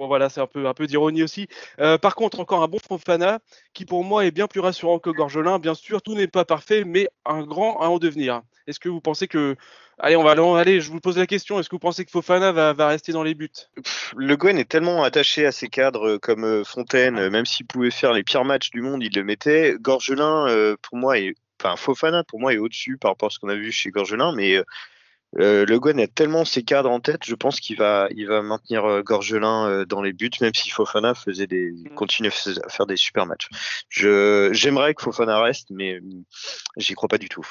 Bon, voilà, c'est un peu, un peu d'ironie aussi. Euh, par contre, encore un bon Fofana qui pour moi est bien plus rassurant que Gorgelin. Bien sûr, tout n'est pas parfait, mais un grand à en devenir. Est-ce que vous pensez que. Allez, on va aller, je vous pose la question. Est-ce que vous pensez que Fofana va, va rester dans les buts? Pff, Le Gwen est tellement attaché à ses cadres comme euh, Fontaine, euh, même s'il pouvait faire les pires matchs du monde, il le mettait. Gorgelin, euh, pour moi, est, enfin Fofana, pour moi, est au-dessus par rapport à ce qu'on a vu chez Gorgelin, mais euh, euh, Le Gwen a tellement ses cadres en tête, je pense qu'il va, il va maintenir euh, Gorgelin euh, dans les buts, même si Fofana faisait des, continue à fais- à faire des super matchs. Je, j'aimerais que Fofana reste, mais euh, j'y crois pas du tout.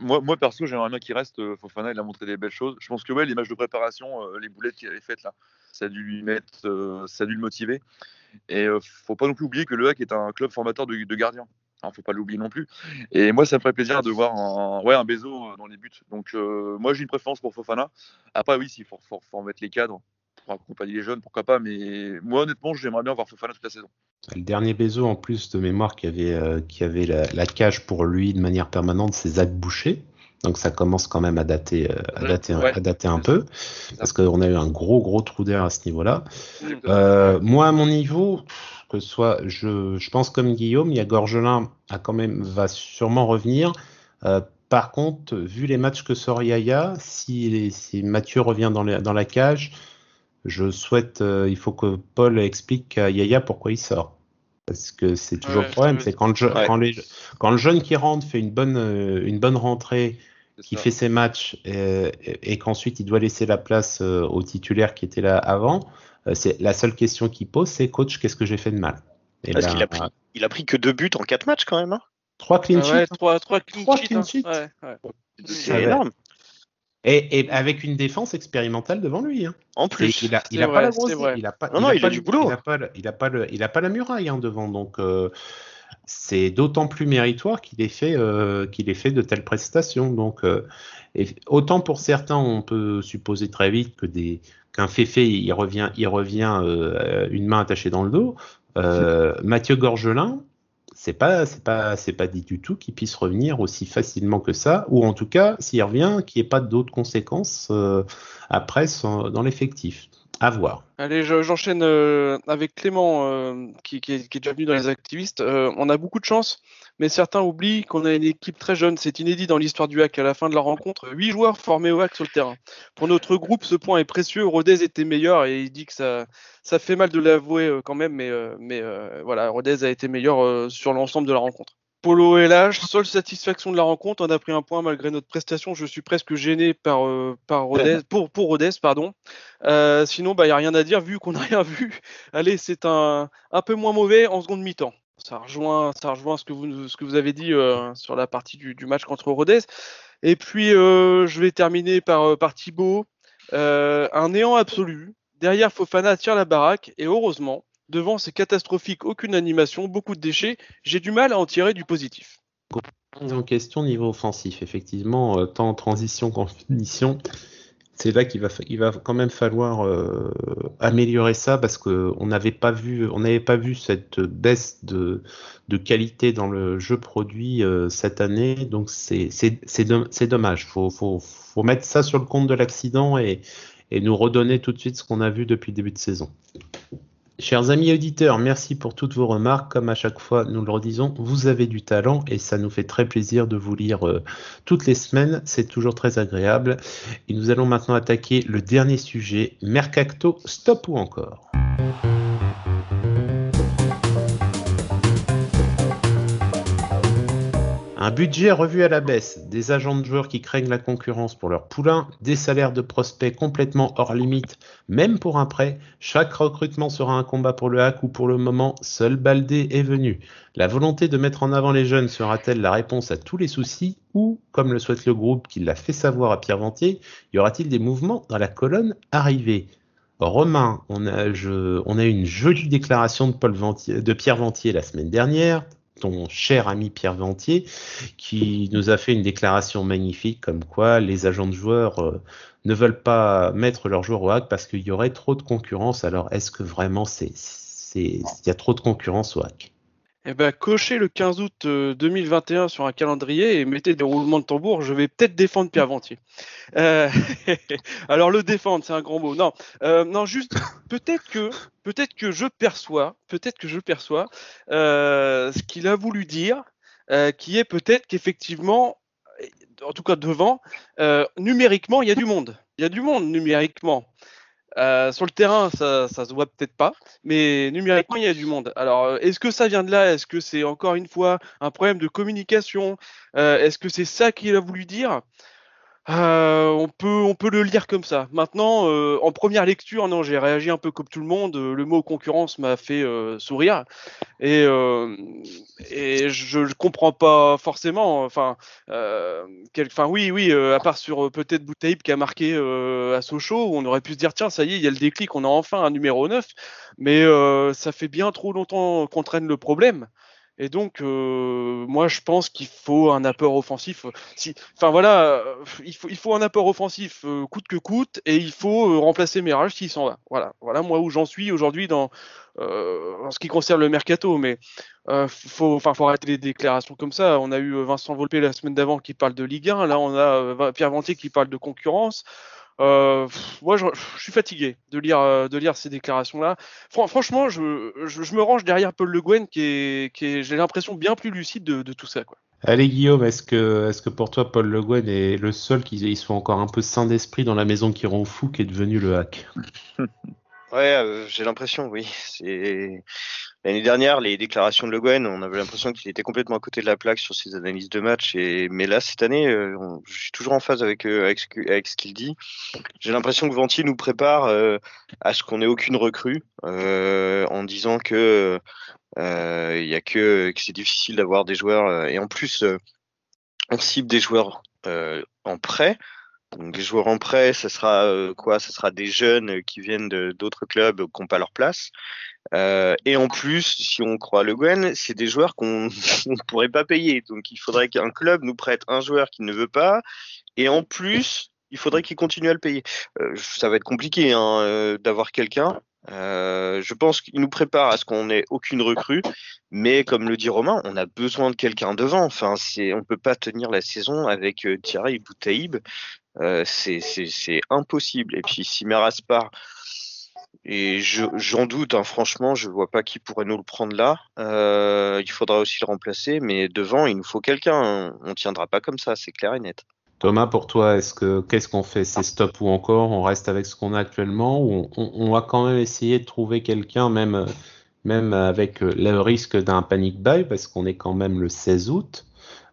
Moi, moi perso, j'aimerais bien qu'il reste. euh, Fofana, il a montré des belles choses. Je pense que ouais, les matchs de préparation, euh, les boulettes qu'il avait faites là, ça a dû lui mettre, euh, ça a dû le motiver. Et euh, faut pas non plus oublier que le HAC est un club formateur de, de gardiens. Alors, faut pas l'oublier non plus. Et moi, ça me ferait plaisir de voir un, ouais, un Bezo euh, dans les buts. Donc, euh, moi, j'ai une préférence pour Fofana. Après, oui, s'il faut, en mettre les cadres pour accompagner les jeunes, pourquoi pas. Mais moi, honnêtement, j'aimerais bien voir Fofana toute la saison. Le dernier Bezo, en plus de mémoire, qui avait, euh, avait la, la cage pour lui de manière permanente, c'est Zach Boucher. Donc ça commence quand même à dater, euh, à dater, un- ouais. à dater un peu, parce qu'on a eu un gros gros trou d'air à ce niveau-là. Euh, moi, à mon niveau, que ce soit, je, je pense comme Guillaume, il y a Gorgelin a quand même va sûrement revenir. Euh, par contre, vu les matchs que sort Yaya, si, si Mathieu revient dans, les- dans la cage, je souhaite, euh, il faut que Paul explique à Yaya pourquoi il sort. Parce que c'est toujours Ouais, le problème, c'est quand, Ouais. quand, le jeune qui rentre fait une bonne, une bonne rentrée, qui fait ses matchs euh, et, et qu'ensuite il doit laisser la place euh, au titulaire qui était là avant, euh, c'est la seule question qu'il pose, c'est coach, qu'est-ce que j'ai fait de mal? Et Parce ben, qu'il a pris, il a pris que deux buts en quatre matchs quand même. hein. trois clean Ah ouais, sheets trois, trois clean Trois sheets, hein. sheets. Ouais, ouais. C'est énorme. et, et avec une défense expérimentale devant lui. Hein. En plus, il a, il c'est a vrai, pas la grosse, vrai. il a pas, Non, non, a il pas a du boulot. Il a pas, il a pas le, il a pas la muraille hein, devant, donc euh, c'est d'autant plus méritoire qu'il ait fait, euh, qu'il ait fait de telles prestations. Donc, euh, et autant pour certains, on peut supposer très vite que des qu'un Féfé, il revient, il revient euh, une main attachée dans le dos. <laughs> Mathieu Gorgelin, c'est pas, c'est pas, c'est pas dit du tout qu'il puisse revenir aussi facilement que ça, ou en tout cas, s'il revient, qu'il n'y ait pas d'autres conséquences après son- dans l'effectif. À voir. Allez, je- j'enchaîne euh, avec Clément, euh, qui, est, déjà venu dans les activistes. Euh, on a beaucoup de chance, mais certains oublient qu'on a une équipe très jeune. C'est inédit dans l'histoire du hack. À la fin de la rencontre, huit joueurs formés au hack sur le terrain. Pour notre groupe, ce point est précieux. Rodez était meilleur et il dit que ça, fait mal de l'avouer quand même, mais, mais voilà, Rodez a été meilleur sur l'ensemble de la rencontre. Polo et l'âge, seule satisfaction de la rencontre, on a pris un point malgré notre prestation. Je suis presque gêné par, euh, par Rodez, pour, pour Rodez, pardon. Euh, sinon, il bah, n'y a rien à dire vu qu'on n'a <laughs> rien vu. Allez, c'est un, un peu moins mauvais en seconde mi-temps. Ça rejoint, ça rejoint ce, que vous, ce que vous avez dit euh, sur la partie du, du match contre Rodez. Et puis, euh, je vais terminer par, par Thibaut. Euh, un néant absolu. Derrière, Fofana tire la baraque. Et heureusement, devant c'est catastrophique, aucune animation, beaucoup de déchets. J'ai du mal à en tirer du positif. En question niveau offensif, effectivement, euh, tant en transition qu'en finition, c'est là qu'il va, quand même falloir euh, améliorer ça parce que on n'avait pas vu, on n'avait pas vu cette baisse de, qualité dans le jeu produit euh, cette année, donc c'est c'est c'est dom- c'est dommage. Faut faut mettre ça sur le compte de l'accident et et nous redonner tout de suite ce qu'on a vu depuis le début de saison. Chers amis auditeurs, merci pour toutes vos remarques. Comme à chaque fois, nous le redisons, vous avez du talent et ça nous fait très plaisir de vous lire euh, toutes les semaines. C'est toujours très agréable. Et nous allons maintenant attaquer le dernier sujet, Mercacto, stop ou encore? Un budget revu à la baisse, des agents de joueurs qui craignent la concurrence pour leur poulain, des salaires de prospects complètement hors limite, même pour un prêt. Chaque recrutement sera un combat pour le hack ou pour le moment, seul Baldé est venu. La volonté de mettre en avant les jeunes sera-t-elle la réponse à tous les soucis ou, comme le souhaite le groupe qui l'a fait savoir à Pierre Ventier, y aura-t-il des mouvements dans la colonne arrivée? Romain, on a, je, on a une jolie déclaration de, Pierre Ventier la semaine dernière ton cher ami Pierre Ventier, qui nous a fait une déclaration magnifique comme quoi les agents de joueurs euh, ne veulent pas mettre leurs joueurs au hack parce qu'il y aurait trop de concurrence. Alors, est-ce que vraiment c'est, il y a trop de concurrence au hack? Eh ben, cochez le 15 août 2021 euh, sur un calendrier et mettez des roulements de tambour. Je vais peut-être défendre Pierre Ventier. Euh, <laughs> alors le défendre, c'est un grand mot. Non, euh, non, juste peut-être que, peut-être que je perçois, peut-être que je perçois ce qu'il a voulu dire, qui est peut-être qu'effectivement, en tout cas devant, numériquement, il y a du monde. Il y a du monde numériquement. Euh, sur le terrain, ça, ça se voit peut-être pas, mais numériquement, il y a du monde. Alors, euh, est-ce que ça vient de là? Est-ce que c'est encore une fois un problème de communication? Euh, Est-ce que c'est ça qu'il a voulu dire? Euh, on, peut, on peut le lire comme ça. Maintenant, euh, en première lecture, non, j'ai réagi un peu comme tout le monde. Le mot concurrence m'a fait euh, sourire et, je, ne comprends pas forcément. Enfin, enfin oui, oui, à part sur peut-être Boutaïb qui a marqué à Sochaux, on aurait pu se dire tiens, ça y est, il y a le déclic, on a enfin un numéro 9, mais ça fait bien trop longtemps qu'on traîne le problème. Et donc, euh, moi, je pense qu'il faut un apport offensif. Si, enfin voilà, euh, il faut, il faut un apport offensif euh, coûte que coûte, et il faut remplacer Mirage s'il s'en va. Voilà, voilà moi où j'en suis aujourd'hui dans en ce qui concerne le mercato. Mais faut, faut arrêter les déclarations comme ça. On a eu Vincent Volpe la semaine d'avant qui parle de Ligue 1. Là, on a Pierre Ventier qui parle de concurrence. Euh, moi, je, suis fatigué de lire, euh, de lire ces déclarations-là. franchement, je, je, me range derrière Paul Le Guen, qui est, qui est j'ai l'impression, bien plus lucide de, de tout ça. Quoi. Allez, Guillaume, est-ce que, est-ce que pour toi, Paul Le Guen est le seul qui soit encore un peu sain d'esprit dans la maison qui rend fou, qui est devenu le hack? <laughs> Ouais, euh, j'ai l'impression, oui. C'est L'année dernière, les déclarations de Le Guen, on avait l'impression qu'il était complètement à côté de la plaque sur ses analyses de match. Mais là, cette année, euh, je suis toujours en phase avec euh, avec, ce qu'il dit. J'ai l'impression que Ventier nous prépare euh, à ce qu'on n'ait aucune recrue, en disant que c'est difficile d'avoir des joueurs. et en plus, on cible des joueurs en prêt. Donc des joueurs en prêt, ce sera quoi? Ce sera des jeunes qui viennent d'autres clubs qui n'ont pas leur place. Euh, et en plus, si on croit Le Guen, c'est des joueurs qu'on <laughs> ne pourrait pas payer. Donc il faudrait qu'un club nous prête un joueur qui ne veut pas. Et en plus, il faudrait qu'il continue à le payer. Euh, ça va être compliqué hein, euh, d'avoir quelqu'un. Euh, je pense qu'il nous prépare à ce qu'on ait aucune recrue, mais comme le dit Romain, on a besoin de quelqu'un devant. Enfin, c'est, on peut pas tenir la saison avec euh, Thierry Boutaïb. Euh, c'est, impossible. Et puis si Meras part, et j'en doute, hein, franchement, je vois pas qui pourrait nous le prendre là. Euh, il faudra aussi le remplacer, mais devant, il nous faut quelqu'un. On tiendra pas comme ça, c'est clair et net. Thomas, pour toi, est-ce que qu'est-ce qu'on fait? C'est stop ou encore? On reste avec ce qu'on a actuellement ou on, va quand même essayer de trouver quelqu'un, même même avec le risque d'un panic buy, parce qu'on est quand même le 16 août.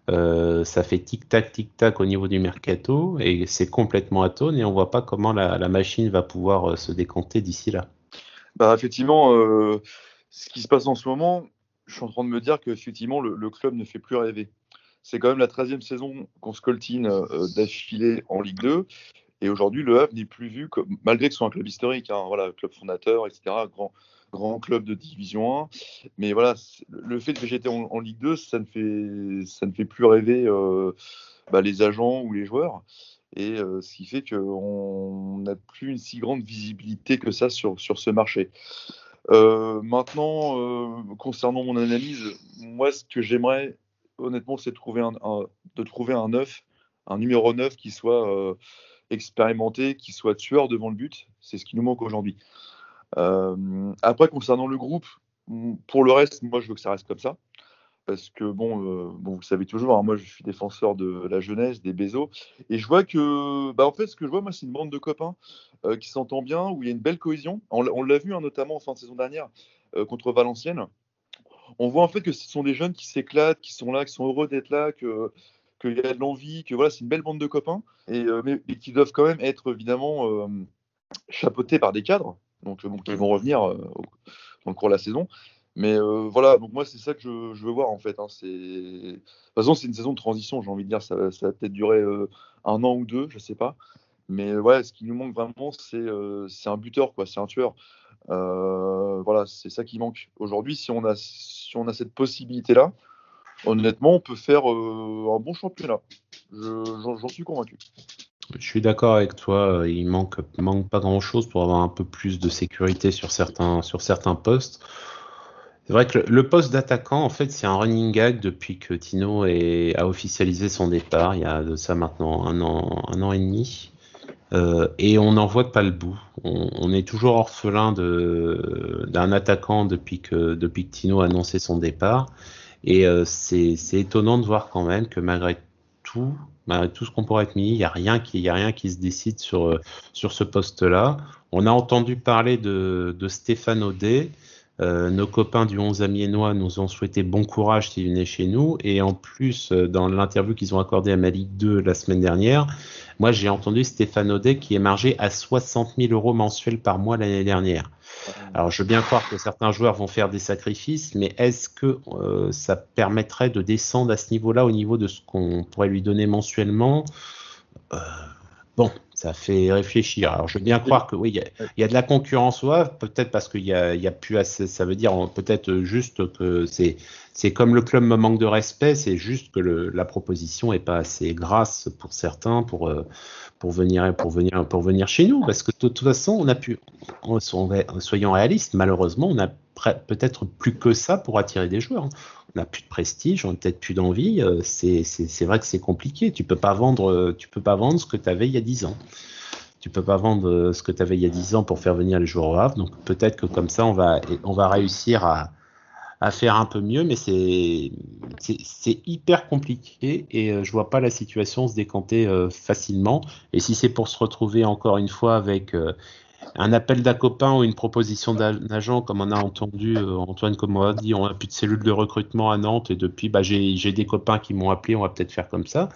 Euh, ça fait tic-tac, tic-tac au niveau du mercato et c'est complètement atone et on voit pas comment la, machine va pouvoir euh, se décanter d'ici là. Bah, effectivement, euh, ce qui se passe en ce moment, je suis en train de me dire que effectivement le, club ne fait plus rêver. C'est quand même la 13e saison qu'on se coltine d'affilée en Ligue 2 et aujourd'hui le Havre n'est plus vu comme, malgré que ce soit un club historique, hein, voilà, club fondateur, etc., grand, grand club de division 1. Mais voilà, le fait de végéter en, Ligue 2, ça ne fait, ça ne fait plus rêver euh, bah, les agents ou les joueurs. Et euh, ce qui fait qu'on n'a plus une si grande visibilité que ça sur, sur ce marché. Euh, maintenant, concernant mon analyse, moi, ce que j'aimerais, honnêtement, c'est de trouver un, de trouver un 9, un numéro 9 qui soit expérimenté, qui soit tueur devant le but. C'est ce qui nous manque aujourd'hui. Euh, après, concernant le groupe, pour le reste, moi, je veux que ça reste comme ça. Parce que, bon, euh, bon vous le savez toujours, hein, moi, je suis défenseur de la jeunesse, des Bézos. Et je vois que, bah, en fait, ce que je vois, moi, c'est une bande de copains euh, qui s'entend bien, où il y a une belle cohésion. On, l'a vu, hein, notamment en fin de saison dernière, contre Valenciennes. on voit en fait que ce sont des jeunes qui s'éclatent, qui sont là, qui sont heureux d'être là, que qu'il y a de l'envie, que voilà, c'est une belle bande de copains, et, mais, qui doivent quand même être évidemment chapeautés par des cadres, donc bon, qui vont revenir dans le cours de la saison. Mais euh, voilà, donc moi, c'est ça que je, veux voir en fait. Hein. De toute façon, c'est une saison de transition, j'ai envie de dire. Ça, va peut-être durer euh, un an ou deux, je sais pas. Mais ouais, ce qui nous manque vraiment, c'est euh, un buteur, quoi. C'est un tueur. voilà, c'est ça qui manque. Aujourd'hui, si, on a, si on a cette possibilité-là, honnêtement, on peut faire un bon championnat. J'en suis convaincu. Je suis d'accord avec toi. Il manque, manque pas grand-chose pour avoir un peu plus de sécurité sur certains, sur certains postes. C'est vrai que le, poste d'attaquant, en fait, c'est un running gag depuis que Tino a officialisé son départ, il y a de ça maintenant un an, un an et demi. Euh, et on n'en voit pas le bout. On, est toujours orphelin d'un attaquant depuis que, depuis Tino a annoncé son départ. Et euh, c'est étonnant de voir quand même que malgré tout, malgré tout ce qu'on pourrait être mis, il n'y a, rien qui, y a rien qui se décide sur, sur ce poste-là. On a entendu parler de, de Stéphane Audet. Euh, nos copains du 11 Amiénois nous ont souhaité bon courage s'ils venaient chez nous. Et en plus, euh, dans l'interview qu'ils ont accordée à Malik 2 la semaine dernière, moi j'ai entendu Stéphane Audet qui est margé à 60 000 euros mensuels par mois l'année dernière. Alors je veux bien croire que certains joueurs vont faire des sacrifices, mais est-ce que euh, ça permettrait de descendre à ce niveau-là au niveau de ce qu'on pourrait lui donner mensuellement? Bon, ça fait réfléchir. Alors, je veux bien croire que oui, il y, a de la concurrence, peut-être parce qu'il y a, y a plus assez. Ça veut dire peut-être juste que c'est c'est comme le club me manque de respect, c'est juste que le, la proposition est pas assez grasse pour certains pour euh, pour venir pour venir pour venir chez nous, parce que de toute façon, on a pu, soyons réalistes, malheureusement, on a peut-être plus que ça pour attirer des joueurs. On n'a plus de prestige, on n'a peut-être plus d'envie. Euh, c'est vrai que c'est compliqué. Tu peux tu peux pas vendre ce que tu avais il y a 10 ans. Tu peux pas vendre euh, ce que tu avais il y a 10 ans pour faire venir les joueurs au. Donc peut-être que comme ça, on va, on va réussir à, à faire un peu mieux, mais c'est hyper compliqué et euh, je vois pas la situation se décanter facilement. Et si c'est pour se retrouver encore une fois avec un appel d'un copain ou une proposition d'un agent, comme on a entendu euh, Antoine, comme on a dit, on a plus de cellules de recrutement à Nantes et depuis, bah, j'ai des copains qui m'ont appelé, on va peut-être faire comme ça.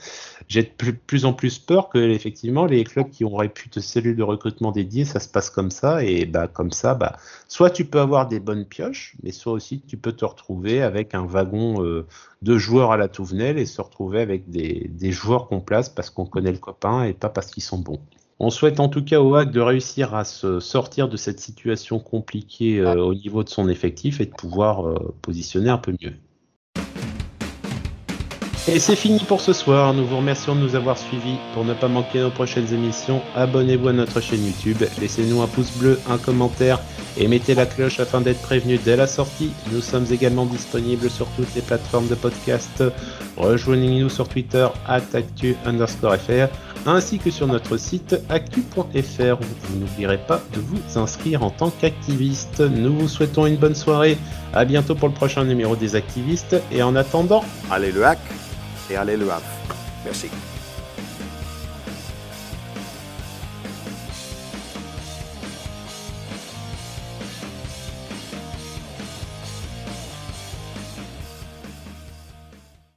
J'ai de plus, en plus peur que effectivement les clubs qui auraient plus de cellules de recrutement dédiées, ça se passe comme ça et bah comme ça, bah soit tu peux avoir des bonnes pioches, mais soit aussi tu peux te retrouver avec un wagon euh, de joueurs à la Touvenelle et se retrouver avec des joueurs qu'on place parce qu'on connaît le copain et pas parce qu'ils sont bons. On souhaite en tout cas au HAC de réussir à se sortir de cette situation compliquée euh, au niveau de son effectif et de pouvoir euh, positionner un peu mieux. Et c'est fini pour ce soir. Nous vous remercions de nous avoir suivis. Pour ne pas manquer nos prochaines émissions, abonnez-vous à notre chaîne YouTube, laissez-nous un pouce bleu, un commentaire et mettez la cloche afin d'être prévenu dès la sortie. Nous sommes également disponibles sur toutes les plateformes de podcast. Rejoignez-nous sur Twitter, actu underscore fr, ainsi que sur notre site actu.fr. Vous n'oublierez pas de vous inscrire en tant qu'activiste. Nous vous souhaitons une bonne soirée. À bientôt pour le prochain numéro des activistes. Et en attendant, allez le hack et allez le Havre. Merci.